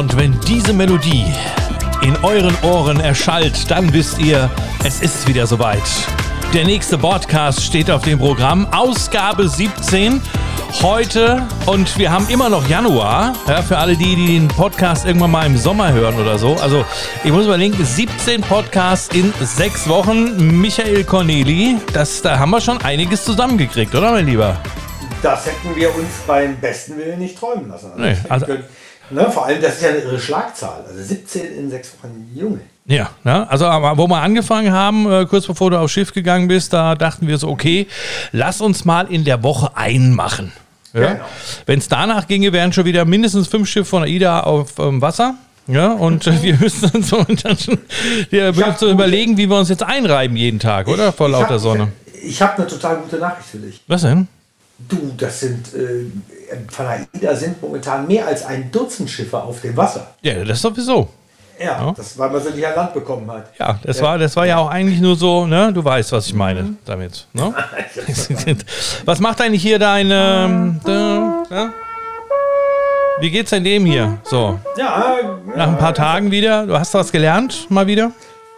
Und wenn diese Melodie in euren Ohren erschallt, dann wisst ihr, es ist wieder soweit. Der nächste Podcast steht auf dem Programm, Ausgabe 17. Heute und wir haben immer noch Januar, ja, für alle die, die den Podcast irgendwann mal im Sommer hören oder so. Also ich muss überlegen, 17 Podcasts in sechs Wochen. Michael Corneli, das, da haben wir schon einiges zusammengekriegt, oder mein Lieber? Das hätten wir uns beim besten Willen nicht träumen lassen. Nee, also- ne, vor allem, das ist ja eine irre Schlagzahl. Also 17 in sechs Wochen, Junge. Ja, ne? also wo wir angefangen haben, äh, kurz bevor du aufs Schiff gegangen bist, da dachten wir so, okay, lass uns mal in der Woche einmachen. Ja? Genau. Wenn es danach ginge, wären schon wieder mindestens fünf Schiffe von AIDA auf ähm, Wasser. Ja, und äh, wir müssen uns so dann schon ja, so überlegen, wie wir uns jetzt einreiben jeden Tag, oder? Vor Ich lauter hab- Sonne. Ich habe eine total gute Nachricht für dich. Was denn? Du, das sind äh, von AIDA sind momentan mehr als ein Dutzend Schiffe auf dem Wasser. Ja, das sowieso. Ja, Ja. das, weil man sie nicht an Land bekommen hat. Ja, das war, das war ja auch eigentlich nur so, ne? Du weißt, was ich meine damit. Ne? was macht eigentlich hier dein, ähm, ja? Wie geht's denn dem hier? So, Ja, äh, nach ein paar Tagen wieder. Du hast was gelernt, mal wieder?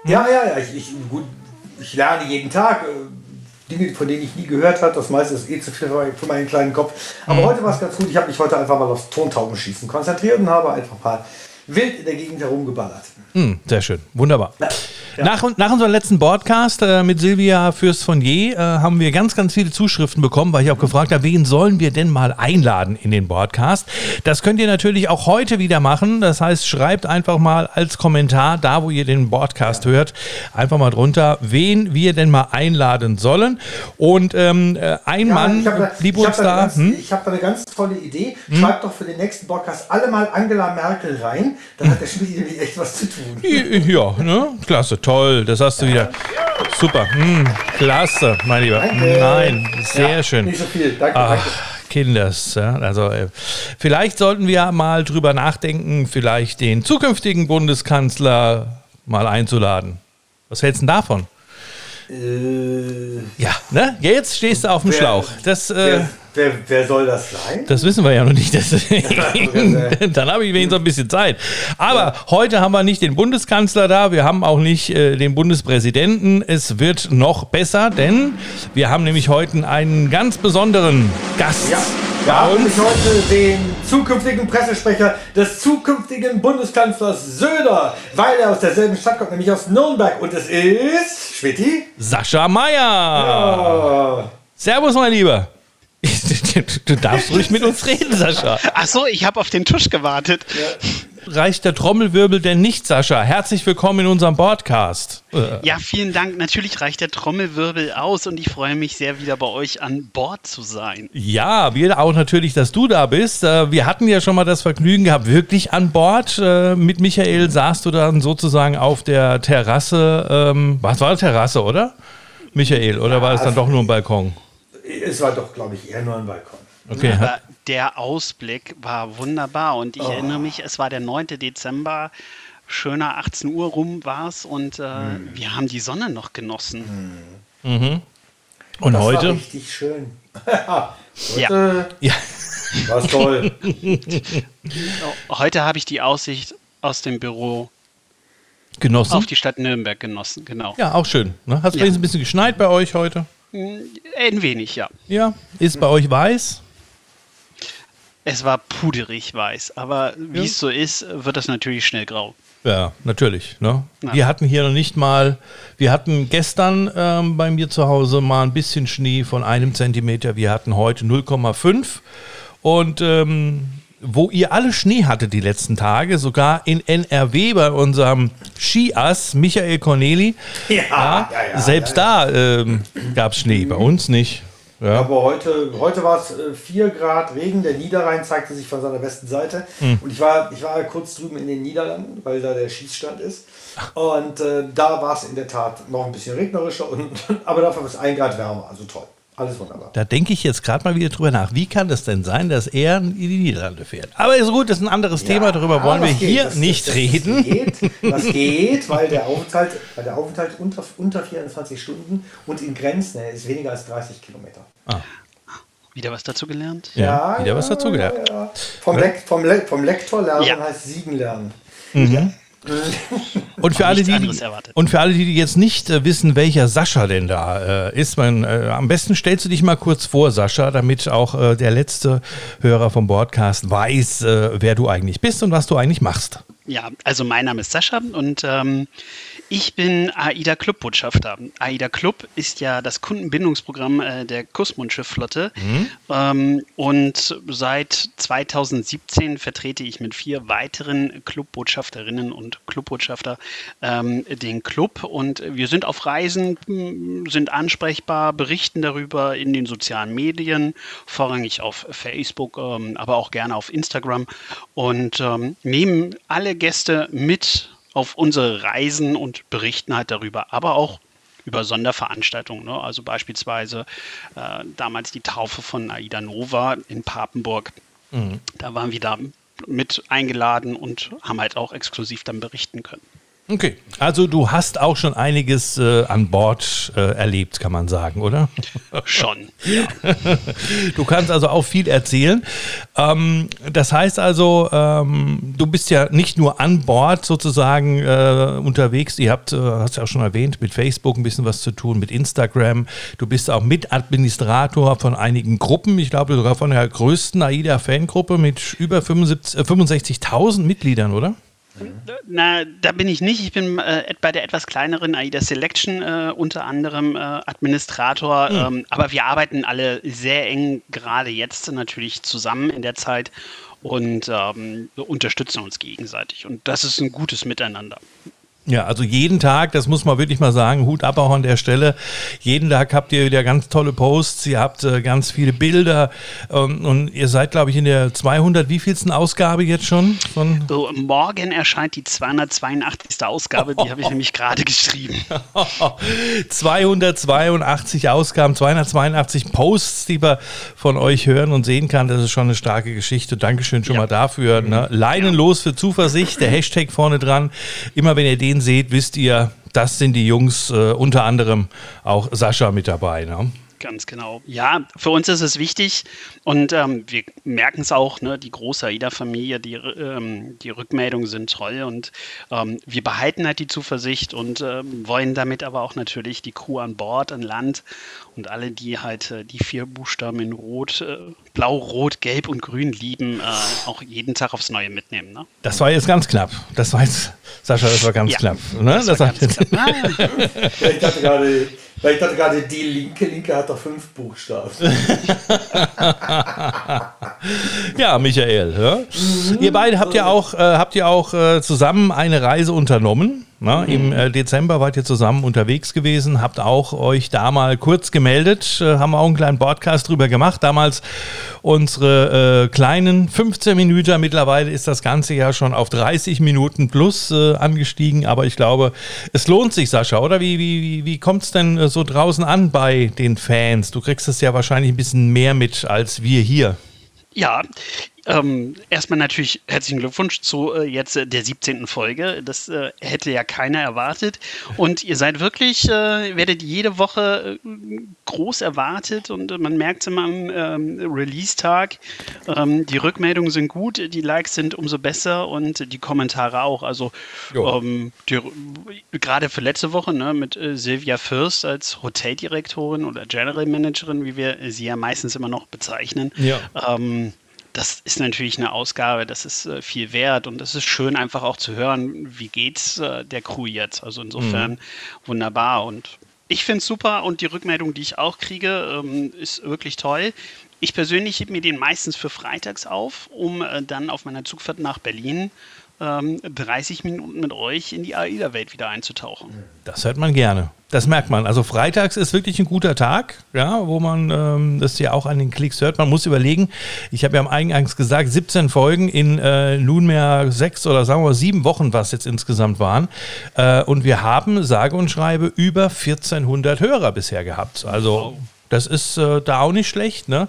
Ja, ja, ja. Ich, ich, gut, ich lerne jeden Tag äh, Dinge, von denen ich nie gehört habe. Das meiste ist eh zu viel für meinen kleinen Kopf. Aber Mhm. heute war es ganz gut. Ich habe mich heute einfach mal aufs Tontaubenschießen konzentriert und habe einfach ein paar wild in der Gegend herumgeballert. Hm, sehr schön, wunderbar. Ja. Nach, nach unserem letzten Podcast äh, mit Silvia Fürst von Je äh, haben wir ganz, ganz viele Zuschriften bekommen, weil ich auch gefragt habe, wen sollen wir denn mal einladen in den Podcast? Das könnt ihr natürlich auch heute wieder machen. Das heißt, schreibt einfach mal als Kommentar, da wo ihr den Podcast hört, einfach mal drunter, wen wir denn mal einladen sollen. Und ähm, äh, ein Mann ich habe blieb uns da, ganz- Hm? ich hab da eine ganz tolle Idee. Schreibt doch für den nächsten Podcast alle mal Angela Merkel rein. Dann hat der Schmidt nämlich echt was zu tun. Ja, ne? Klasse, toll. Das hast du wieder. Super. Hm, klasse, mein Lieber. Danke. Nein, sehr Ja, schön. Nicht so viel. Danke, Ach, danke. Kinders. Ja, also, äh, vielleicht sollten wir mal drüber nachdenken, vielleicht den zukünftigen Bundeskanzler mal einzuladen. Was hältst du denn davon? Äh, Ja, ne? Jetzt stehst du auf dem Wer- Schlauch. Das, äh, wer, wer, soll das sein? das wissen wir ja noch nicht. Deswegen, dann habe ich wenigstens ein bisschen Zeit. Aber heute haben wir nicht den Bundeskanzler da, wir haben auch nicht äh, den Bundespräsidenten. Es wird noch besser, denn wir haben nämlich heute einen ganz besonderen Gast Ja, wir haben heute den zukünftigen Pressesprecher des zukünftigen Bundeskanzlers Söder, weil er aus derselben Stadt kommt, nämlich aus Nürnberg. Und es ist, Schwitti? Sascha Meier. Oh, Servus, mein Lieber. Du darfst ruhig mit uns reden, Sascha. Ach so, ich habe auf den Tusch gewartet. Reicht der Trommelwirbel denn nicht, Sascha? Herzlich willkommen in unserem Podcast. Äh, Ja, vielen Dank. Natürlich reicht der Trommelwirbel aus und ich freue mich sehr, wieder bei euch an Bord zu sein. Ja, wir auch natürlich, dass du da bist. Äh, Wir hatten ja schon mal das Vergnügen gehabt, wirklich an Bord. Äh, Mit Michael saßt du dann sozusagen auf der Terrasse. ähm, Was war Terrasse, oder? Michael, oder war es dann doch nur ein Balkon? Es war doch, glaube ich, eher nur ein Balkon. Okay, Aber der Ausblick war wunderbar und Oh. ich erinnere mich, es war der 9. Dezember. Schöner 18 Uhr rum war es und äh, Hm. wir haben die Sonne noch genossen. und Das war heute? richtig schön. Ja. Heute Ja. war es toll. Heute habe ich die Aussicht aus dem Büro Genossen? auf die Stadt Nürnberg genossen. Genau. ja, auch schön. Ne? Hat es Ja. ein bisschen geschneit bei euch heute? Ein wenig, ja. Ja. Ist bei euch weiß? Es war puderig weiß, aber wie es so ist, wird das natürlich schnell grau. Ja, natürlich. Ne? Ja. Wir hatten hier noch nicht mal, wir hatten gestern ähm, bei mir zu Hause mal ein bisschen Schnee von einem Zentimeter. Wir hatten heute 0,5. Und ähm, wo ihr alle Schnee hattet die letzten Tage, sogar in NRW bei unserem Skiass Michael Corneli, Ja, ja, ja, selbst ja, da ähm, gab es Schnee, bei uns nicht. Ja. Aber heute, heute war es äh, 4 Grad Regen. Der Niederrhein zeigte sich von seiner besten Seite. Hm. Und ich war, ich war kurz drüben in den Niederlanden, weil da der Schießstand ist. Und äh, da war es in der Tat noch ein bisschen regnerischer. Und, aber dafür war es 1 Grad wärmer. Also toll. Alles wunderbar. Da denke ich jetzt gerade mal wieder drüber nach. Wie kann das denn sein, dass er in die Niederlande fährt? Aber ist gut, das ist ein anderes Thema. Darüber wollen das wir geht. hier Das- nicht das, reden. Das geht, das geht weil, der Aufenthalt, weil der Aufenthalt unter, unter 24 Stunden und in Grenznähe ist weniger als 30 Kilometer. Wieder was dazu gelernt? Ja, wieder was dazu gelernt. Ja, vom, Le vom, Le vom, Lektor lernen heißt Siegen lernen. Mhm. Und für, alle, die, und für alle, die jetzt nicht äh, wissen, welcher Sascha denn da äh, ist, man, äh, am besten stellst du dich mal kurz vor, Sascha, damit auch äh, der letzte Hörer vom Podcast weiß, äh, wer du eigentlich bist und was du eigentlich machst. Ja, also mein Name ist Sascha und ähm, ich bin AIDA Clubbotschafter. AIDA Club ist ja das Kundenbindungsprogramm äh, der Kussmundschifffflotte. Mhm. Ähm, und seit 2017 vertrete ich mit vier weiteren Clubbotschafterinnen und Clubbotschafter ähm, den Club. Und wir sind auf Reisen, sind ansprechbar, berichten darüber in den sozialen Medien, vorrangig auf Facebook, ähm, aber auch gerne auf Instagram und nehmen alle Gäste mit auf unsere Reisen und berichten halt darüber, aber auch über Sonderveranstaltungen. Ne? Also beispielsweise äh, damals die Taufe von Aida Nova in Papenburg. Mhm. Da waren wir da mit eingeladen und haben halt auch exklusiv dann berichten können. Okay, also du hast auch schon einiges äh, an Bord äh, erlebt, kann man sagen, oder? Schon. Ja. Du kannst also auch viel erzählen. Ähm, das heißt also, ähm, du bist ja nicht nur an Bord sozusagen äh, unterwegs. Ihr habt, äh, hast ja auch schon erwähnt, mit Facebook ein bisschen was zu tun, mit Instagram. Du bist auch Mitadministrator von einigen Gruppen. Ich glaube sogar von der größten AIDA-Fangruppe mit über 65.000 äh, Mitgliedern, oder? Na, da bin ich nicht. Ich bin äh, bei der etwas kleineren AIDA Selection äh, unter anderem äh, Administrator. Mhm. Ähm, aber wir arbeiten alle sehr eng, gerade jetzt natürlich zusammen in der Zeit und ähm, unterstützen uns gegenseitig. Und das ist ein gutes Miteinander. Ja, also jeden Tag, das muss man wirklich mal sagen, Hut ab auch an der Stelle. Jeden Tag habt ihr wieder ganz tolle Posts, ihr habt äh, ganz viele Bilder ähm, und ihr seid, glaube ich, in der 200, wie vielsten Ausgabe jetzt schon? Von so, morgen erscheint die 282. Ausgabe, die habe ich nämlich gerade geschrieben. 282 Ausgaben, 282 Posts, die man von euch hören und sehen kann, das ist schon eine starke Geschichte. Dankeschön schon ja. mal dafür. Ne? Leinenlos für Zuversicht, der Hashtag vorne dran. Immer wenn ihr den den seht, wisst ihr, das sind die Jungs, äh, unter anderem auch Sascha mit dabei. Ne? Ganz genau. Ja, für uns ist es wichtig und ähm, wir merken es auch, ne, die große AIDA-Familie, die, ähm, die Rückmeldungen sind toll und ähm, wir behalten halt die Zuversicht und ähm, wollen damit aber auch natürlich die Crew an Bord, an Land und alle, die halt äh, die vier Buchstaben in Rot, äh, Blau, Rot, Gelb und Grün lieben, äh, auch jeden Tag aufs Neue mitnehmen. Ne? Das war jetzt ganz knapp. Das war jetzt, Sascha, das war ganz ja, knapp. Ne? Das, das war ganz knapp. Ah, ja. ich dachte gerade, weil ich dachte gerade, die linke, linke hat doch fünf Buchstaben. ja, Michael. Ja? Mhm. Ihr beide habt ja auch, äh, habt ihr auch äh, zusammen eine Reise unternommen. Na, mhm. Im äh, Dezember wart ihr zusammen unterwegs gewesen, habt auch euch da mal kurz gemeldet, äh, haben auch einen kleinen Podcast drüber gemacht. Damals unsere äh, kleinen 15 Minuten, mittlerweile ist das Ganze ja schon auf 30 Minuten plus äh, angestiegen, aber ich glaube, es lohnt sich, Sascha, oder? Wie, wie, wie kommt es denn äh, so draußen an bei den Fans? Du kriegst es ja wahrscheinlich ein bisschen mehr mit als wir hier. Ja, ähm, erstmal natürlich herzlichen Glückwunsch zu äh, jetzt äh, der 17. Folge. Das äh, hätte ja keiner erwartet. Und ihr seid wirklich, äh, werdet jede Woche äh, groß erwartet und äh, man merkt es immer am ähm, Release-Tag. Ähm, die Rückmeldungen sind gut, die Likes sind umso besser und die Kommentare auch. Also ähm, gerade für letzte Woche ne, mit Silvia Fürst als Hoteldirektorin oder General Managerin, wie wir sie ja meistens immer noch bezeichnen. Ja. Das ist natürlich eine Ausgabe, das ist äh, viel wert und es ist schön einfach auch zu hören, wie geht's äh, der Crew jetzt. Also insofern mhm. wunderbar und ich finde es super und die Rückmeldung, die ich auch kriege, ähm, ist wirklich toll. Ich persönlich hebe mir den meistens für freitags auf, um äh, dann auf meiner Zugfahrt nach Berlin 30 ähm, Minuten mit euch in die AIDA-Welt wieder einzutauchen. Das hört man gerne. Das merkt man. Also freitags ist wirklich ein guter Tag, ja, wo man ähm, das ja auch an den Klicks hört. Man muss überlegen, ich habe ja am Eingangs gesagt, 17 Folgen in äh, nunmehr sechs oder sagen wir sieben Wochen, was jetzt insgesamt waren. Äh, und wir haben, sage und schreibe, über 1400 Hörer bisher gehabt. Also wow. Das ist äh, da auch nicht schlecht. Ne?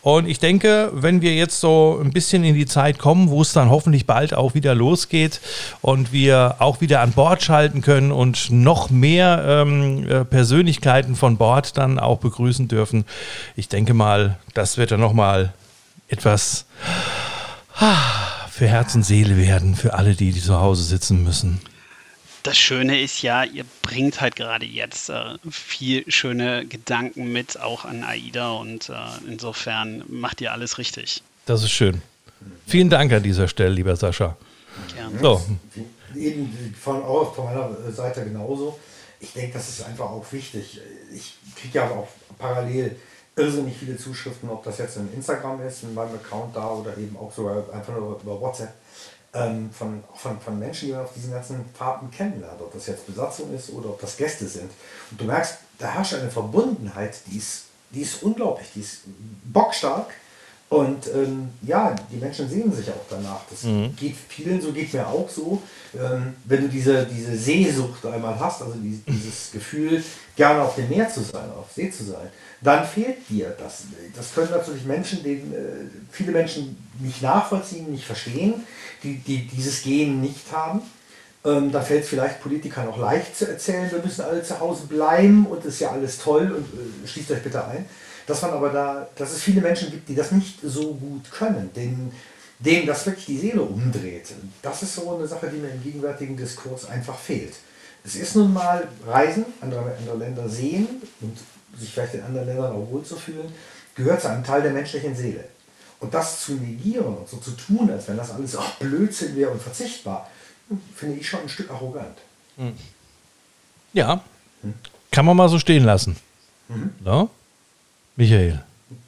Und ich denke, wenn wir jetzt so ein bisschen in die Zeit kommen, wo es dann hoffentlich bald auch wieder losgeht und wir auch wieder an Bord schalten können und noch mehr ähm, äh, Persönlichkeiten von Bord dann auch begrüßen dürfen, ich denke mal, das wird dann nochmal etwas für Herz und Seele werden, für alle, die, die zu Hause sitzen müssen. Das Schöne ist ja, ihr bringt halt gerade jetzt äh, viel schöne Gedanken mit, auch an AIDA und äh, insofern macht ihr alles richtig. Das ist schön. Vielen Dank an dieser Stelle, lieber Sascha. Gerne. So. Eben von, auch von meiner Seite genauso. Ich denke, das ist einfach auch wichtig. Ich kriege ja auch parallel irrsinnig viele Zuschriften, ob das jetzt in Instagram ist, in meinem Account da oder eben auch sogar einfach nur über WhatsApp, ähm, von, von, von Menschen, die man auf diesen ganzen Fahrten kennenlernt, ob das jetzt Besatzung ist oder ob das Gäste sind. Und du merkst, da herrscht eine Verbundenheit, die ist, die ist unglaublich, die ist bockstark. Und ähm, ja, die Menschen sehen sich auch danach. Das mhm. geht vielen so, geht mir auch so. Ähm, wenn du diese, diese Seesucht einmal hast, also die, dieses Gefühl, gerne auf dem Meer zu sein, auf See zu sein, dann fehlt dir das. Das können natürlich Menschen, denen äh, viele Menschen nicht nachvollziehen, nicht verstehen, die, die dieses Gen nicht haben. Ähm, da fällt es vielleicht Politikern auch leicht zu erzählen, wir müssen alle zu Hause bleiben und ist ja alles toll und äh, schließt euch bitte ein. Dass man aber da, dass es viele Menschen gibt, die das nicht so gut können, denen, denen das wirklich die Seele umdreht. Das ist so eine Sache, die mir im gegenwärtigen Diskurs einfach fehlt. Es ist nun mal Reisen, andere, andere Länder sehen und sich vielleicht in anderen Ländern auch wohlzufühlen, gehört zu einem Teil der menschlichen Seele. Und das zu negieren und so zu tun, als wenn das alles auch Blödsinn wäre und verzichtbar, finde ich schon ein Stück arrogant. Hm. Ja, kann man mal so stehen lassen. Mhm. No? Michael.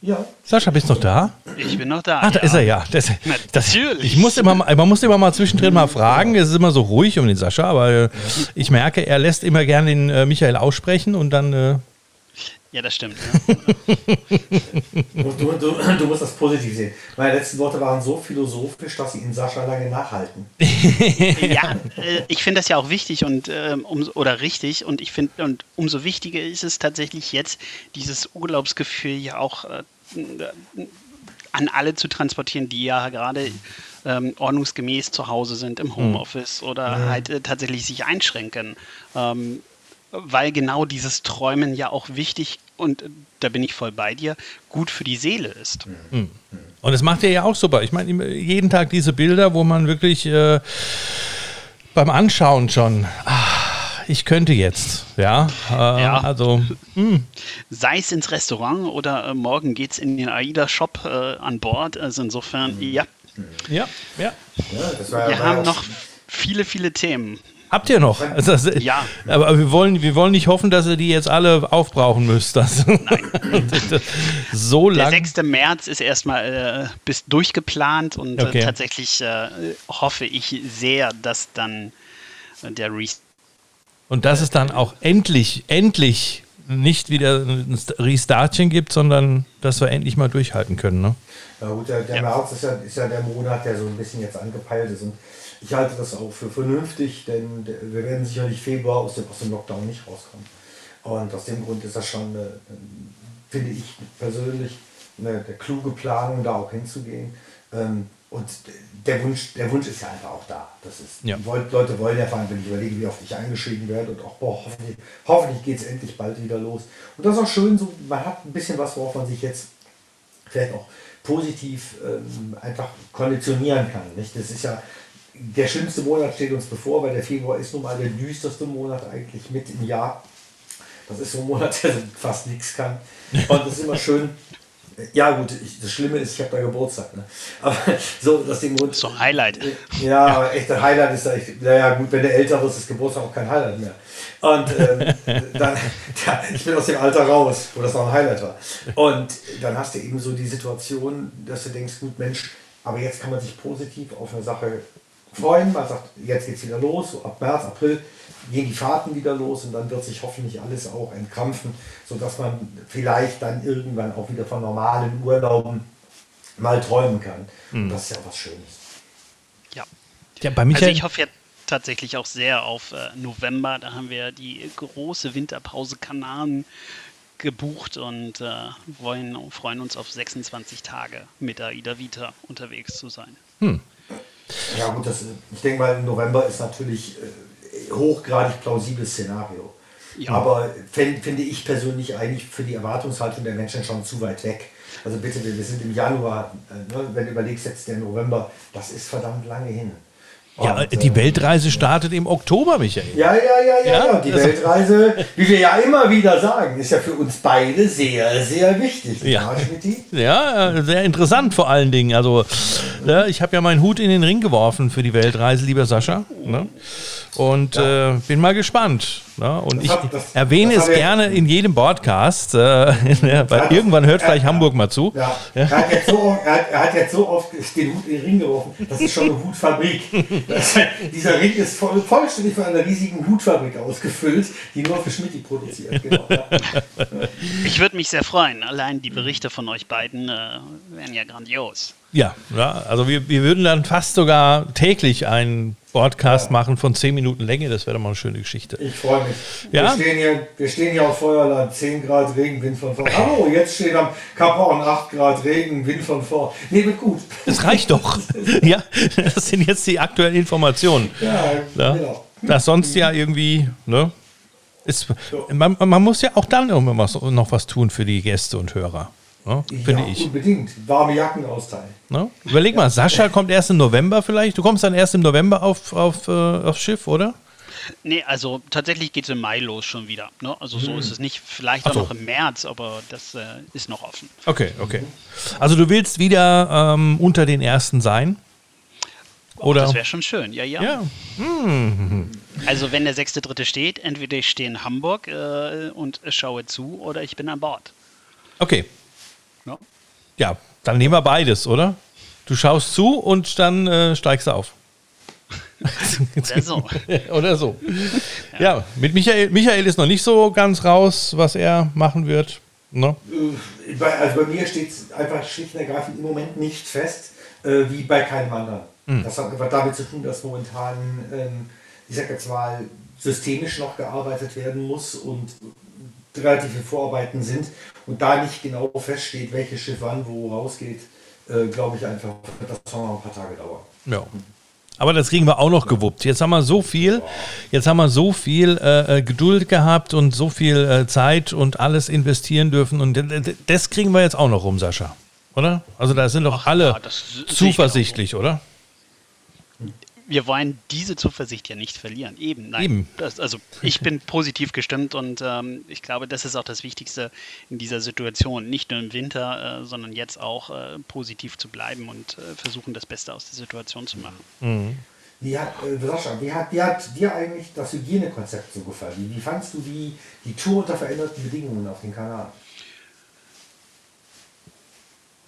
Ja. Sascha, bist du noch da? Ich bin noch da. Ah, da ja. ist er ja. Das, das, Natürlich. Ich muss immer, man muss immer mal zwischendrin mal fragen. Es ist immer so ruhig um den Sascha, aber äh, ich merke, er lässt immer gerne den äh, Michael aussprechen und dann. Äh, ja, das stimmt. du, du, du, musst das positiv sehen. Meine letzten Worte waren so philosophisch, dass sie in Sascha lange nachhalten. ja, äh, ich finde das ja auch wichtig und ähm, um, oder richtig und ich finde und umso wichtiger ist es tatsächlich jetzt dieses Urlaubsgefühl ja auch äh, an alle zu transportieren, die ja gerade ähm, ordnungsgemäß zu Hause sind im hm. Homeoffice mhm. oder mhm. halt äh, tatsächlich sich einschränken. Ähm, weil genau dieses Träumen ja auch wichtig und äh, da bin ich voll bei dir, gut für die Seele ist. Mhm. Und das macht er ja auch super. Ich meine, jeden Tag diese Bilder, wo man wirklich äh, beim Anschauen schon, ach, ich könnte jetzt, ja. Äh, ja. Also, mh. Hm. sei es ins Restaurant oder äh, morgen geht es in den AIDA-Shop äh, an Bord. Also insofern, mhm. ja. Ja, ja. ja Wir haben noch viele, viele Themen. Habt ihr noch? Also das, ja. Aber wir wollen, wir wollen nicht hoffen, dass ihr die jetzt alle aufbrauchen müsst. Das, Nein. so lang. Der 6. März ist erstmal äh, bis durchgeplant und äh, okay. äh, tatsächlich äh, hoffe ich sehr, dass dann äh, der Restart. Und dass es dann auch endlich, endlich nicht wieder ein Restartchen gibt, sondern dass wir endlich mal durchhalten können. Ne? Ja gut, der, der ja. März ist ja, ist ja der Monat, der so ein bisschen jetzt angepeilt ist. Und ich halte das auch für vernünftig, denn wir werden sicherlich Februar aus dem, aus dem Lockdown nicht rauskommen. Und aus dem Grund ist das schon, eine, finde ich persönlich, eine, eine, kluge Planung, da auch hinzugehen. Ähm, und der Wunsch, der Wunsch ist ja einfach auch da. Das ist, ja. Leute wollen ja fahren, wenn ich überlege, wie oft ich eingeschrieben werde und auch, boah, hoffentlich, hoffentlich geht es endlich bald wieder los. Und das ist auch schön, so, man hat ein bisschen was, worauf man sich jetzt vielleicht auch positiv ähm, einfach konditionieren kann. Nicht? Das ist ja, der schlimmste Monat steht uns bevor, weil der Februar ist nun mal der düsterste Monat eigentlich mit im Jahr. Das ist so ein Monat, der fast nichts kann. Und das ist immer schön. Ja gut, ich, das Schlimme ist, ich habe da Geburtstag. Ne? Aber so, das Ding So Highlight. Ja, aber echter Highlight ist echt, naja gut, wenn der älter ist, ist Geburtstag auch kein Highlight mehr. Und ähm, dann, ja, ich bin aus dem Alter raus, wo das noch ein Highlight war. Und dann hast du eben so die Situation, dass du denkst, gut Mensch, aber jetzt kann man sich positiv auf eine Sache freuen. Man sagt, jetzt geht es wieder los, so ab März, April gehen die Fahrten wieder los und dann wird sich hoffentlich alles auch entkrampfen, sodass man vielleicht dann irgendwann auch wieder von normalen Urlauben mal träumen kann. Mhm. Und das ist ja was Schönes. Ja. ja bei Michael also ich hoffe ja tatsächlich auch sehr auf äh, November. Da haben wir die große Winterpause Kanaren gebucht und äh, wollen, freuen uns auf 26 Tage mit AIDA Vita unterwegs zu sein. Hm. Ja gut, das, ich denke mal, November ist natürlich äh, hochgradig plausibles Szenario. Ja. Aber fänd, finde ich persönlich eigentlich für die Erwartungshaltung der Menschen schon zu weit weg. Also bitte, wir, wir sind im Januar, äh, ne, wenn du überlegst, jetzt der November, das ist verdammt lange hin. Ja, und, die äh, Weltreise startet im Oktober, Michael. Ja, ja, ja, ja. ja? Die also, Weltreise, wie wir ja immer wieder sagen, ist ja für uns beide sehr, sehr wichtig. Ja, ja äh, sehr interessant vor allen Dingen. Also, ja, ich habe ja meinen Hut in den Ring geworfen für die Weltreise, lieber Sascha. Ne? Und ja. äh, bin mal gespannt. Ne? Und das ich hat, das, erwähne das es gerne in jedem Podcast, äh, weil irgendwann hört vielleicht Hamburg mal zu. Ja. Er, hat jetzt so, er, hat, er, hat jetzt so oft den Hut in den Ring geworfen. Das ist schon eine Hutfabrik. Das, dieser Ring ist voll, vollständig von einer riesigen Hutfabrik ausgefüllt, die nur für Schmidt produziert. Genau, Ich würde mich sehr freuen. Allein die Berichte von euch beiden äh, wären ja grandios. Ja, ja also wir, wir würden dann fast sogar täglich einen Podcast ja. machen von 10 Minuten Länge. Das wäre doch mal eine schöne Geschichte. Ich freue mich. Ja? Wir, stehen hier, wir stehen hier auf Feuerland, 10 Grad Regen, Wind von vor. Oh, jetzt steht am Kaporn 8 Grad Regen, Wind von vor. Nee, wird gut. Das reicht doch. ja, das sind jetzt die aktuellen Informationen. Ja, ja. genau. Das sonst ja irgendwie, ne? Ist, man, man, muss ja auch dann irgendwann noch was tun für die Gäste und Hörer. Ne? Finde ja, ich. Unbedingt. Warme Jacken austeilen. Ne? Überleg mal, Sascha kommt erst im November vielleicht. Du kommst dann erst im November auf, auf, äh, aufs Schiff, oder? Nee, also tatsächlich geht es im Mai los schon wieder. Ne? Also so hm. ist es nicht. Vielleicht auch so. noch im März, aber das äh, ist noch offen. Okay, okay. Also du willst wieder ähm, unter den Ersten sein? Oh, Oder? Das wäre schon schön, ja, ja. ja. Hm. Also wenn der sechste Dritte steht, entweder ich stehe in Hamburg äh, und schaue zu oder ich bin an Bord. Okay. Ja, dann nehmen wir beides, oder? Du schaust zu und dann äh, steigst du auf. Oder so. Oder so. Ja. ja, mit Michael, Michael ist noch nicht so ganz raus, was er machen wird. Ne? Äh, also bei mir steht es einfach schlicht und ergreifend im Moment nicht fest, äh, wie bei keinem anderen. Mhm. Das hat einfach damit zu tun, dass momentan, ähm, ich sag jetzt mal, systemisch noch gearbeitet werden muss und relativ viele Vorarbeiten sind und da nicht genau feststeht, welches Schiff wann wo rausgeht, äh, glaube ich einfach, das soll noch ein paar Tage dauern. Ja. Aber das kriegen wir auch noch gewuppt. Jetzt haben wir so viel, jetzt haben wir so viel äh, äh Geduld gehabt und so viel äh, Zeit und alles investieren dürfen. Und das kriegen wir jetzt auch noch rum, Sascha. Oder? Also da sind doch alle ja, zuversichtlich, oder? Wir wollen diese Zuversicht ja nicht verlieren. Eben, nein. Eben. Das, also ich bin positiv gestimmt und ähm, ich glaube, das ist auch das Wichtigste in dieser Situation. Nicht nur im Winter, äh, sondern jetzt auch äh, positiv zu bleiben und äh, versuchen, das Beste aus der Situation zu machen. Mhm. Wie hat, äh, Sascha, wie hat, wie hat dir eigentlich das Hygienekonzept so gefallen? Wie, wie fandst du die, die Tour unter veränderten Bedingungen auf dem Kanal?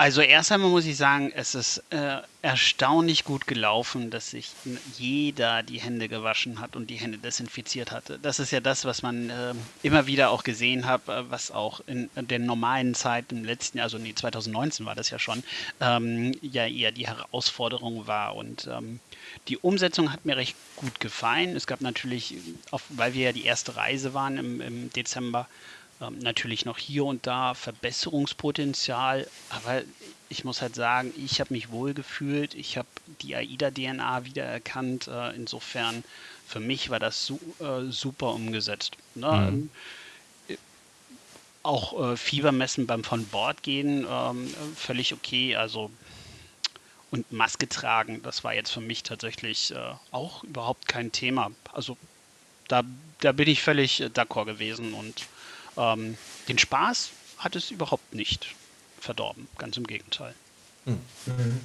Also erst einmal muss ich sagen, es ist äh, erstaunlich gut gelaufen, dass sich jeder die Hände gewaschen hat und die Hände desinfiziert hatte. Das ist ja das, was man äh, immer wieder auch gesehen hat, äh, was auch in der normalen Zeit im letzten Jahr, also nee, 2019 war das ja schon, ähm, ja eher die Herausforderung war. Und ähm, die Umsetzung hat mir recht gut gefallen. Es gab natürlich, auch, weil wir ja die erste Reise waren im, im Dezember, ähm, natürlich noch hier und da Verbesserungspotenzial, aber ich muss halt sagen, ich habe mich wohl gefühlt, ich habe die AIDA-DNA wiedererkannt. Äh, insofern, für mich war das su äh, super umgesetzt. Ne? Mhm. Auch äh, Fiebermessen beim von Bord gehen, ähm, völlig okay. Also und Maske tragen, das war jetzt für mich tatsächlich äh, auch überhaupt kein Thema. Also da, da bin ich völlig äh, d'accord gewesen und ähm, den Spaß hat es überhaupt nicht verdorben, ganz im Gegenteil. Mhm.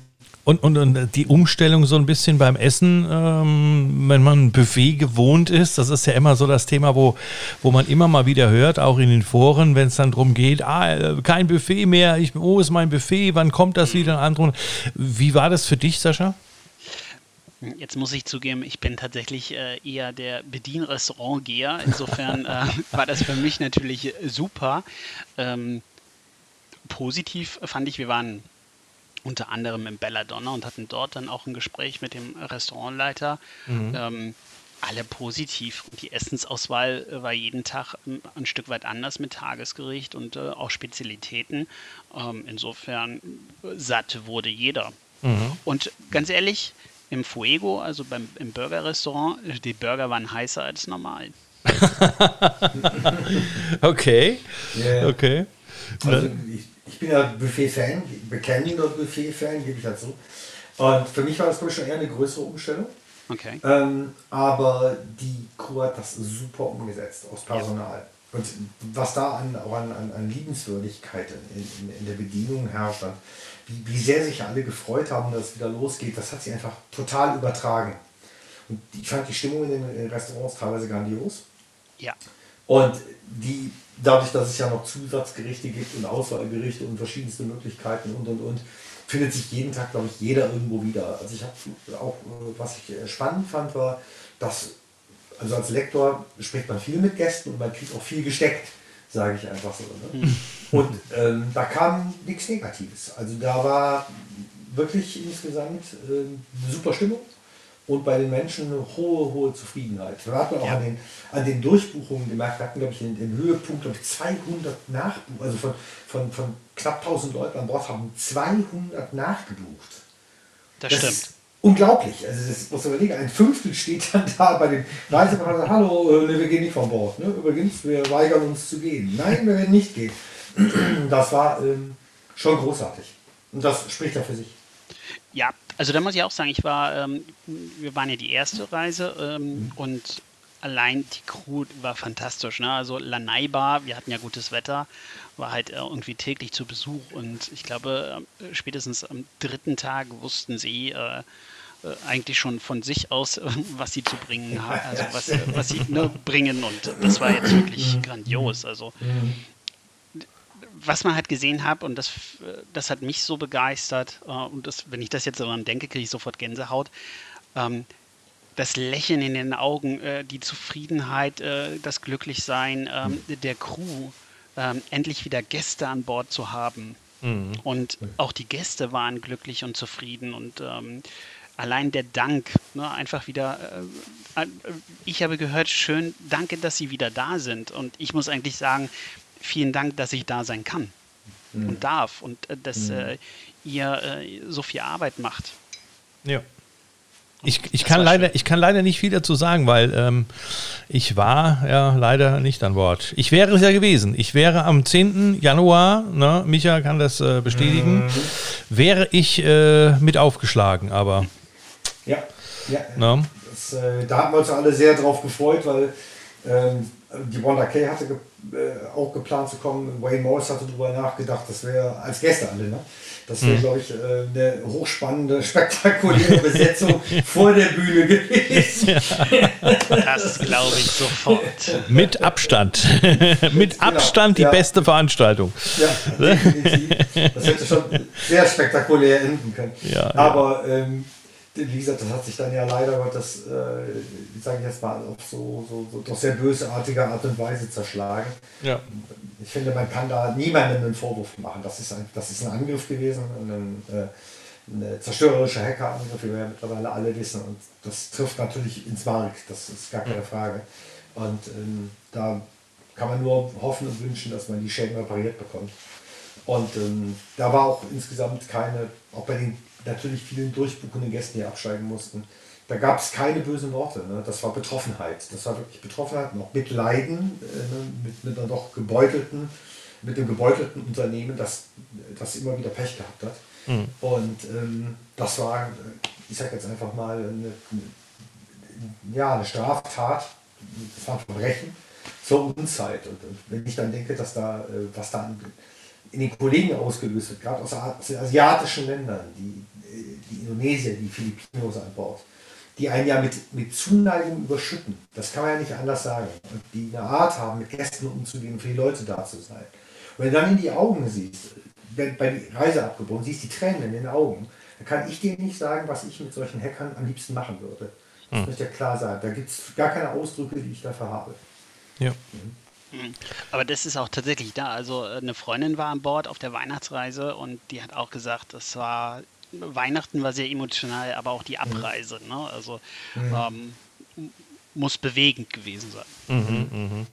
Und, und, und, die Umstellung so ein bisschen beim Essen, ähm, wenn man Buffet gewohnt ist, das ist ja immer so das Thema, wo, wo man immer mal wieder hört, auch in den Foren, wenn es dann darum geht, ah, kein Buffet mehr, ich, wo ist mein Buffet, wann kommt das wieder? Wie war das für dich, Sascha? Jetzt muss ich zugeben, ich bin tatsächlich äh, eher der Bedienrestaurantgeher. Insofern äh, war das für mich natürlich super. Ähm, positiv fand ich, wir waren unter anderem im Belladonna und hatten dort dann auch ein Gespräch mit dem Restaurantleiter. Mhm. Ähm, alle positiv. Und die Essensauswahl war jeden Tag ein, ein Stück weit anders mit Tagesgericht und äh, auch Spezialitäten. Ähm, insofern äh, satt wurde jeder. Mhm. Und ganz ehrlich, im Fuego, also beim, im Burgerrestaurant, die Burger waren heißer als normal. okay. Yeah. Okay. Also ich, ich bin ja Buffet-Fan, bekennender Buffet-Fan, gebe ich dazu. Und für mich war das, glaube ich, schon eher eine größere Umstellung. Okay. Ähm, aber die Crew hat das super umgesetzt aus Personal. Ja. Und was da an, auch an, an, an Liebenswürdigkeit in, in, in, der Bedienung herrscht, wie, wie sehr sich alle gefreut haben, dass es wieder losgeht, das hat sie einfach total übertragen. Und ich fand die Stimmung in den Restaurants teilweise grandios. Ja. Und die, dadurch, dass es ja noch Zusatzgerichte gibt und Auswahlgerichte und verschiedenste Möglichkeiten und und und, findet sich jeden Tag, glaube ich, jeder irgendwo wieder. Also ich habe auch, was ich äh, spannend fand, war, dass, also als Lektor spricht man viel mit Gästen und man kriegt auch viel gesteckt, sage ich einfach so. Ne? Hm. Und ähm, da kam nichts Negatives. Also da war wirklich insgesamt äh, eine super Stimmung und bei den Menschen eine hohe, hohe Zufriedenheit. Da hat man auch ja. an, den, an den Durchbuchungen gemerkt, wir hatten, glaube ich, den, den Höhepunkt, ich, 200 Nachbuchungen, also von, von, von knapp 1000 Leuten an Bord haben 200 nachgebucht. Das, das stimmt. Unglaublich. Also das muss man überlegen, ein Fünftel steht dann da bei den Reiseberatern und sagt, hallo, äh, ne, wir gehen nicht von Bord. Ne? Übrigens, wir weigern uns zu gehen. Nein, wir werden nicht gehen. Das war ähm, schon großartig. Und das spricht ja für sich. Ja, also da muss ich auch sagen, ich war, ähm, wir waren ja die erste Reise ähm, mhm. und allein die Crew war fantastisch. Ne? Also Lanai-Bar, wir hatten ja gutes Wetter, war halt äh, irgendwie täglich zu Besuch und ich glaube, äh, spätestens am dritten Tag wussten sie äh eigentlich schon von sich aus, was sie zu bringen haben, also was, was sie ne, bringen und das war jetzt wirklich mhm. grandios. Also mhm was man halt gesehen hat, und das, das hat mich so begeistert, äh, und das, wenn ich das jetzt daran denke, kriege ich sofort Gänsehaut. Ähm, das Lächeln in den Augen, äh, die Zufriedenheit, äh, das Glücklichsein ähm, der Crew, ähm, endlich wieder Gäste an Bord zu haben. Mhm. Und auch die Gäste waren glücklich und zufrieden und ähm, allein der Dank, ne, einfach wieder, äh, äh, ich habe gehört, schön, danke, dass Sie wieder da sind. Und ich muss eigentlich sagen, vielen Dank, dass ich da sein kann mhm. und darf und äh, dass mhm. äh, ihr äh, so viel Arbeit macht. Ja. Ich, ich, kann leider, ich kann leider nicht viel dazu sagen, weil ähm, ich war ja leider nicht an Bord. Ich wäre es ja gewesen. Ich wäre am 10. Januar, ne, Micha kann das äh, bestätigen, mhm. wäre ich äh, mit aufgeschlagen, aber. Ja, ja. Ne? Das, äh, da haben wir uns alle sehr drauf gefreut, weil ähm, die Wanda Kay hatte ge äh, auch geplant zu kommen. Wayne Morris hatte darüber nachgedacht, das wäre als Gäste alle, ne? Das wäre, mhm. glaube ich, äh, eine hochspannende, spektakuläre Besetzung vor der Bühne gewesen. Das glaube ich sofort. Mit Abstand. Mit genau. Abstand die ja. beste Veranstaltung. Ja, definitiv. Das hätte schon sehr spektakulär enden können. Ja, Aber ähm, wie gesagt, das hat sich dann ja leider Gottes, äh, sage ich jetzt mal, auf so, so, so doch sehr bösartige Art und Weise zerschlagen. Ja. Ich finde, man kann da niemandem einen Vorwurf machen. Das ist ein, das ist ein Angriff gewesen, ein, äh, ein zerstörerischer Hackerangriff, wie wir ja mittlerweile alle wissen. Und das trifft natürlich ins Mark, das ist gar keine Frage. Und ähm, da kann man nur hoffen und wünschen, dass man die Schäden repariert bekommt. Und ähm, da war auch insgesamt keine, auch bei den natürlich vielen durchbuchenden Gästen, die absteigen mussten. Da gab es keine bösen Worte. Ne? Das war Betroffenheit. Das war wirklich Betroffenheit, noch Mitleiden äh, ne? mit, mit einer doch gebeutelten, mit dem gebeutelten Unternehmen, das, das immer wieder Pech gehabt hat. Mhm. Und ähm, das war, ich sage jetzt einfach mal, eine, eine, ja, eine Straftat, das war ein Verbrechen zur Unzeit. Und, und, wenn ich dann denke, dass da, äh, was da in den Kollegen ausgelöst wird, gerade aus, aus den asiatischen Ländern, die die Indonesier, die Filipinos an Bord, die einen ja mit, mit Zuneigung überschütten. Das kann man ja nicht anders sagen. Und die eine Art haben, mit Gästen umzugehen, für die Leute da zu sein. Und wenn du dann in die Augen siehst, wenn bei der Reise abgebrochen, siehst die Tränen in den Augen, dann kann ich dir nicht sagen, was ich mit solchen Hackern am liebsten machen würde. Das hm. muss ja klar sein. Da gibt es gar keine Ausdrücke, die ich dafür habe. Ja. Mhm. Hm. Aber das ist auch tatsächlich da. Also äh, eine Freundin war an Bord auf der Weihnachtsreise und die hat auch gesagt, das war Weihnachten war sehr emotional, aber auch die Abreise. Ne? Also mhm. ähm, muss bewegend gewesen sein. Mhm, mh.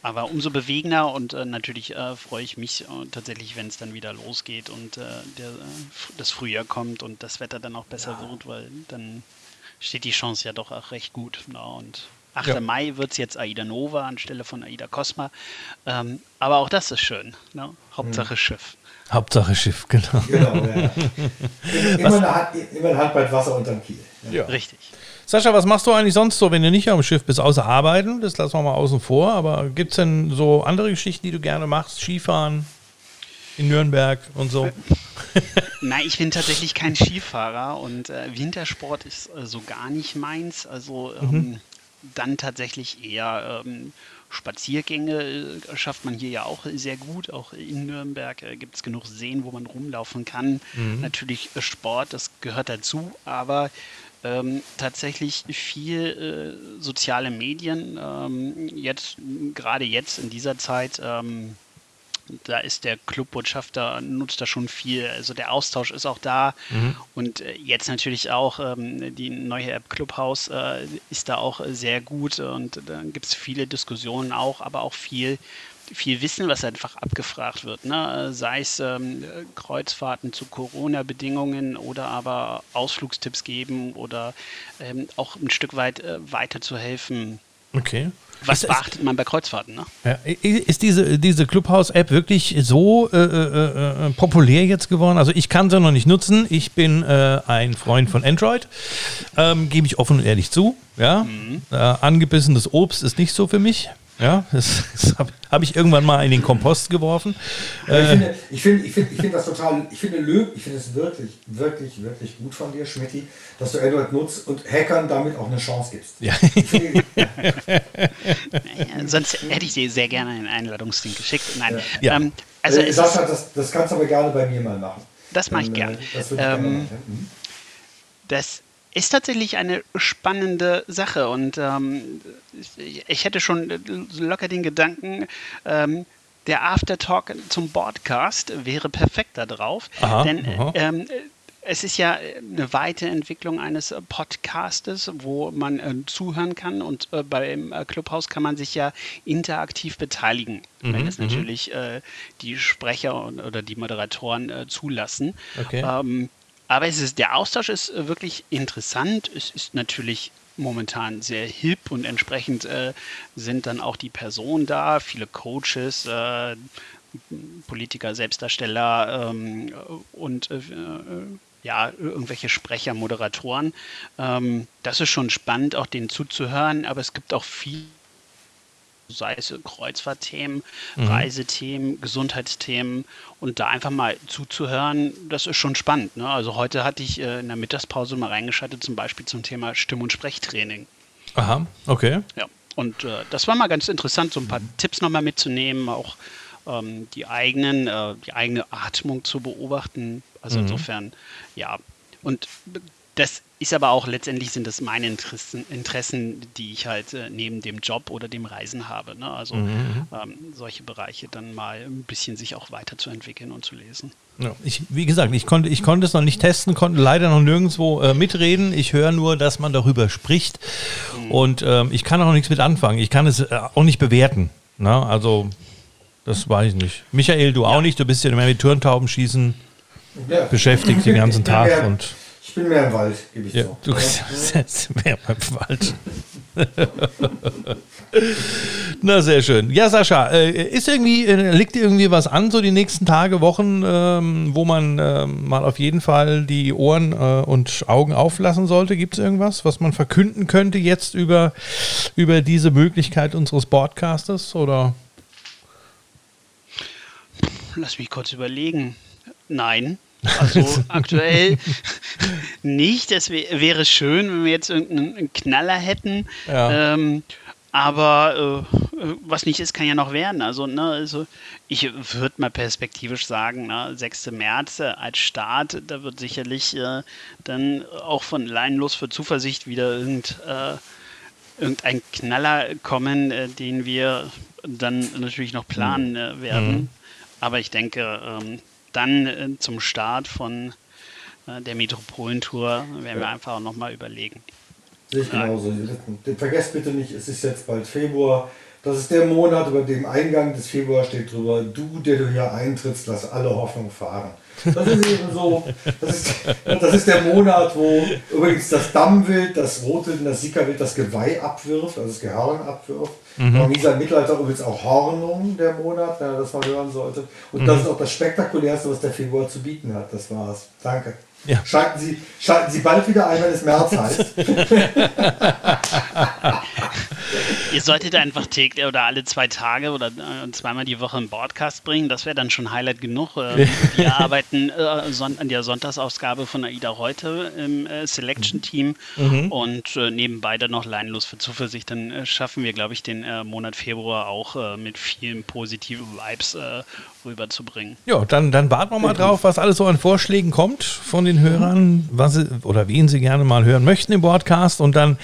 Aber umso bewegender und äh, natürlich äh, freue ich mich äh, tatsächlich, wenn es dann wieder losgeht und äh, der, äh, das Frühjahr kommt und das Wetter dann auch besser ja. wird, weil dann steht die Chance ja doch auch recht gut. Na, und 8. Ja. Mai wird es jetzt Aida Nova anstelle von Aida Cosma. Ähm, aber auch das ist schön. Ne? Hauptsache mhm. Schiff. Hauptsache Schiff, genau. genau ja. immer, eine Hand, immer ein Handbreit Wasser unterm Kiel. Ja. Richtig. Sascha, was machst du eigentlich sonst so, wenn du nicht am Schiff bist, außer arbeiten? Das lassen wir mal außen vor. Aber gibt es denn so andere Geschichten, die du gerne machst? Skifahren in Nürnberg und so? Nein, ich bin tatsächlich kein Skifahrer und äh, Wintersport ist äh, so gar nicht meins. Also ähm, mhm. dann tatsächlich eher ähm, Spaziergänge äh, schafft man hier ja auch sehr gut. Auch in Nürnberg äh, gibt es genug Seen, wo man rumlaufen kann. Mhm. Natürlich äh, Sport, das gehört dazu, aber ähm, tatsächlich viel äh, soziale Medien. Ähm, jetzt, gerade jetzt in dieser Zeit, ähm, da ist der Clubbotschafter, nutzt da schon viel. Also der Austausch ist auch da. Mhm. Und äh, jetzt natürlich auch ähm, die neue App Clubhouse äh, ist da auch sehr gut. Und da gibt es viele Diskussionen auch, aber auch viel viel Wissen, was einfach abgefragt wird. Ne? Sei es ähm, Kreuzfahrten zu Corona-Bedingungen oder aber Ausflugstipps geben oder ähm, auch ein Stück weit äh, weiterzuhelfen. Okay. Was ist, beachtet man bei Kreuzfahrten? Ne? Ja, ist diese, diese Clubhouse-App wirklich so äh, äh, äh, populär jetzt geworden? Also ich kann sie noch nicht nutzen. Ich bin äh, ein Freund von Android. Ähm, Gebe ich offen und ehrlich zu. Ja? Mhm. Äh, angebissenes Obst ist nicht so für mich. Ja, das, das habe hab ich irgendwann mal in den Kompost geworfen. Äh, ich finde ich find, ich find, das total, ich finde Löb, ich finde es wirklich, wirklich, wirklich gut von dir, Schmidti, dass du Android nutzt und Hackern damit auch eine Chance gibst. Ja. Find, ja. sonst hätte ich dir sehr gerne einen Einladungslink geschickt. Nein, ja. ähm, also äh, Sascha, das, das kannst du aber gerne bei mir mal machen. Das mache ich gerne. Äh, das, ähm, gerne machen. Mhm. das ist tatsächlich eine spannende Sache und ähm, ich hätte schon locker den Gedanken, ähm, der Aftertalk zum Podcast wäre perfekt da drauf. Aha, denn ähm, es ist ja eine Weiterentwicklung eines Podcastes, wo man äh, zuhören kann und äh, beim äh, Clubhouse kann man sich ja interaktiv beteiligen, mhm, wenn es mhm. natürlich äh, die Sprecher und, oder die Moderatoren äh, zulassen. Okay. Ähm, aber es ist, der Austausch ist äh, wirklich interessant. Es ist natürlich momentan sehr hip und entsprechend äh, sind dann auch die Personen da, viele Coaches, äh, Politiker, Selbstdarsteller ähm, und äh, ja, irgendwelche Sprecher, Moderatoren. Ähm, das ist schon spannend, auch denen zuzuhören, aber es gibt auch viel sei es Kreuzfahrtthemen, mhm. Reisethemen, Gesundheitsthemen und da einfach mal zuzuhören, das ist schon spannend. Ne? Also heute hatte ich äh, in der Mittagspause mal reingeschaltet, zum Beispiel zum Thema Stimm- und Sprechtraining. Aha, okay. Ja, und äh, das war mal ganz interessant, so ein paar mhm. Tipps nochmal mitzunehmen, auch ähm, die eigenen, äh, die eigene Atmung zu beobachten. Also mhm. insofern, ja. Und das ist aber auch letztendlich sind das meine Interessen, Interessen die ich halt äh, neben dem Job oder dem Reisen habe. Ne? Also mhm. mhm. ähm, solche Bereiche dann mal ein bisschen sich auch weiterzuentwickeln und zu lesen. Ja, ich, wie gesagt, ich konnte, ich konnte es noch nicht testen, konnte leider noch nirgendwo äh, mitreden. Ich höre nur, dass man darüber spricht mhm. und ähm, ich kann auch nichts mit anfangen. Ich kann es äh, auch nicht bewerten. Ne? Also, das weiß ich nicht. Michael, du ja. auch nicht. Du bist ja immer mit Turntaubenschießen ja. beschäftigt den ganzen Tag und ich bin mehr im Wald, gebe ich ja, so. Du bist mehr im Wald. Na, sehr schön. Ja, Sascha, äh, ist irgendwie, äh, liegt dir irgendwie was an, so die nächsten Tage, Wochen, ähm, wo man ähm, mal auf jeden Fall die Ohren äh, und Augen auflassen sollte? Gibt es irgendwas, was man verkünden könnte jetzt über, über diese Möglichkeit unseres Broadcasters? Oder? Lass mich kurz überlegen. Nein. Also aktuell nicht. Es wäre schön, wenn wir jetzt irgendeinen Knaller hätten. Ja. Ähm, aber äh, was nicht ist, kann ja noch werden. Also, ne, also ich würde mal perspektivisch sagen, ne, 6. März äh, als Start, da wird sicherlich äh, dann auch von Leinlos für Zuversicht wieder irgend, äh, irgendein Knaller kommen, äh, den wir dann natürlich noch planen äh, werden. Mhm. Aber ich denke, ähm, dann äh, zum Start von äh, der Metropolentour werden wir einfach auch nochmal überlegen. Sehe ich genauso. Vergesst bitte nicht, es ist jetzt bald Februar. Das ist der Monat, über dem Eingang des Februar steht drüber, du, der du hier eintrittst, lass alle Hoffnung fahren. Das ist eben so, das ist, das ist der Monat, wo übrigens das Dammwild, das Rotwild und das Sickerwild das Geweih abwirft, also das Gehörn abwirft. Mhm. Nie seit Mittelalter übrigens auch Hornung der Monat, wenn ihr das mal hören solltet. Und mhm. das ist auch das Spektakulärste, was der Februar zu bieten hat. Das war's. Danke. Ja. Schalten, Sie, schalten Sie bald wieder ein, wenn es März heißt. Ihr solltet einfach täglich oder alle zwei Tage oder äh, zweimal die Woche einen Podcast bringen. Das wäre dann schon Highlight genug. Ähm, wir arbeiten äh, an der Sonntagsausgabe von AIDA heute im äh, Selection-Team mhm. und nebenbei dann noch leinlos für Zuversicht. Dann schaffen wir, glaube ich, den Monat Februar auch mit vielen positiven Vibes rüberzubringen. Ja, dann, dann warten wir mal drauf, was alles so an Vorschlägen kommt von den Hörern, was sie, oder wen sie gerne mal hören möchten im Podcast. Und dann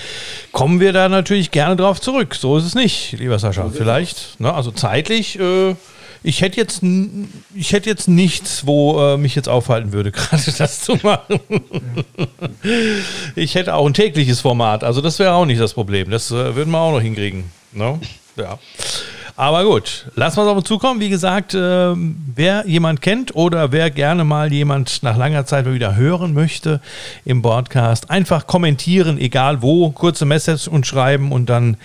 kommen wir da natürlich gerne drauf zurück. So ist es nicht, lieber Sascha. Vielleicht, ne, also zeitlich. Äh, ich hätte jetzt, ich hätte jetzt nichts, wo äh, mich jetzt aufhalten würde, gerade das zu machen. ich hätte auch ein tägliches Format, also das wäre auch nicht das Problem. Das äh, würden wir auch noch hinkriegen. No? Ne? Ja. Aber gut, lassen wir es auf uns zukommen. Wie gesagt, äh, wer jemand kennt oder wer gerne mal jemand nach langer Zeit mal wieder hören möchte im Podcast, einfach kommentieren, egal wo, kurze Message und schreiben und dann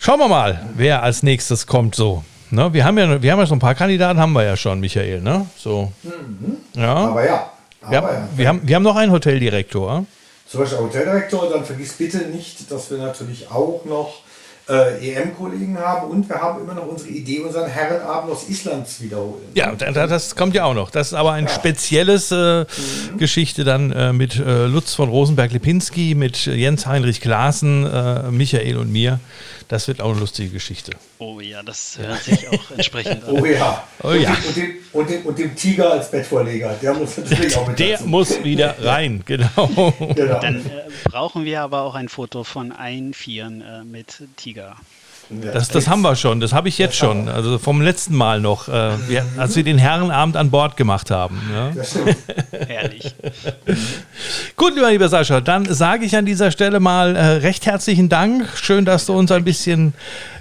schauen wir mal, wer als nächstes kommt so. Ne, wir haben ja, wir haben ja so ein paar Kandidaten, haben wir ja schon, Michael. Ne? So. Mhm. Ja. Aber ja. Aber wir, haben, ja. Wir, haben, wir haben noch einen Hoteldirektor. Zum Beispiel Hoteldirektor, dann vergiss bitte nicht, dass wir natürlich auch noch äh, EM-Kollegen haben und wir haben immer noch unsere Idee, unseren Herrenabend aus Island zu wiederholen. Ja, das kommt ja auch noch. Das ist aber ein ja. spezielles äh, mhm. Geschichte dann äh, mit äh, Lutz von Rosenberg-Lipinski, mit Jens Heinrich Klaassen, äh, Michael und mir. Das wird auch eine lustige Geschichte. Oh ja, das hört sich auch entsprechend an. Oh ja. Oh ja. Und, dem, und, dem, und dem Tiger als Bettvorleger, der muss natürlich auch mit Der dazu. muss wieder rein, genau. genau. Dann äh, brauchen wir aber auch ein Foto von ein Vieren äh, mit Tiger. Das, das haben wir schon, das habe ich jetzt schon. Also vom letzten Mal noch, äh, wir, als wir den Herrenabend an Bord gemacht haben. Ja? Herrlich. Gut, lieber, lieber Sascha, dann sage ich an dieser Stelle mal äh, recht herzlichen Dank. Schön, dass du uns ein bisschen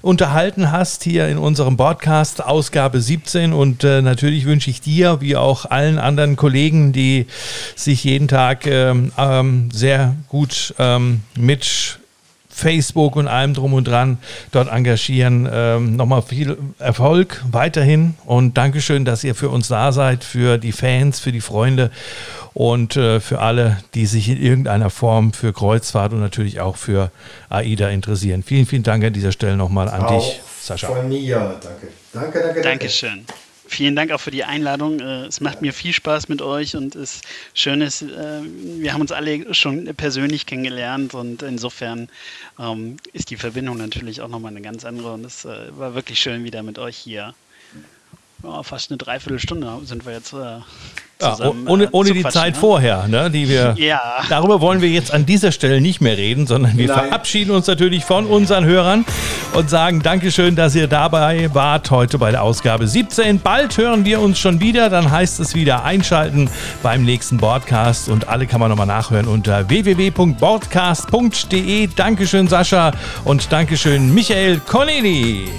unterhalten hast hier in unserem Podcast, Ausgabe 17. Und äh, natürlich wünsche ich dir, wie auch allen anderen Kollegen, die sich jeden Tag ähm, ähm, sehr gut ähm, mit Facebook und allem drum und dran dort engagieren. Ähm, Nochmal viel Erfolg weiterhin und Dankeschön, dass ihr für uns da seid, für die Fans, für die Freunde und äh, für alle, die sich in irgendeiner Form für Kreuzfahrt und natürlich auch für AIDA interessieren. Vielen, vielen Dank an dieser Stelle nochmal an auch dich, Sascha. Von mir, danke. Danke, danke, danke. Dankeschön. Vielen Dank auch für die Einladung. Äh, es macht mir viel Spaß mit euch und es schön ist, äh, wir haben uns alle schon persönlich kennengelernt und insofern ähm, ist die Verbindung natürlich auch nochmal eine ganz andere und es äh, war wirklich schön wieder mit euch hier. Fast eine Dreiviertelstunde sind wir jetzt Zusammen, ja, ohne, ohne die Zeit ne? vorher, ne, die wir. Ja. Darüber wollen wir jetzt an dieser Stelle nicht mehr reden, sondern wir Nein. verabschieden uns natürlich von unseren Hörern und sagen Dankeschön, dass ihr dabei wart heute bei der Ausgabe 17. Bald hören wir uns schon wieder, dann heißt es wieder einschalten beim nächsten Podcast und alle kann man nochmal nachhören unter www.broadcast.de. Dankeschön, Sascha und Dankeschön, Michael Corneli.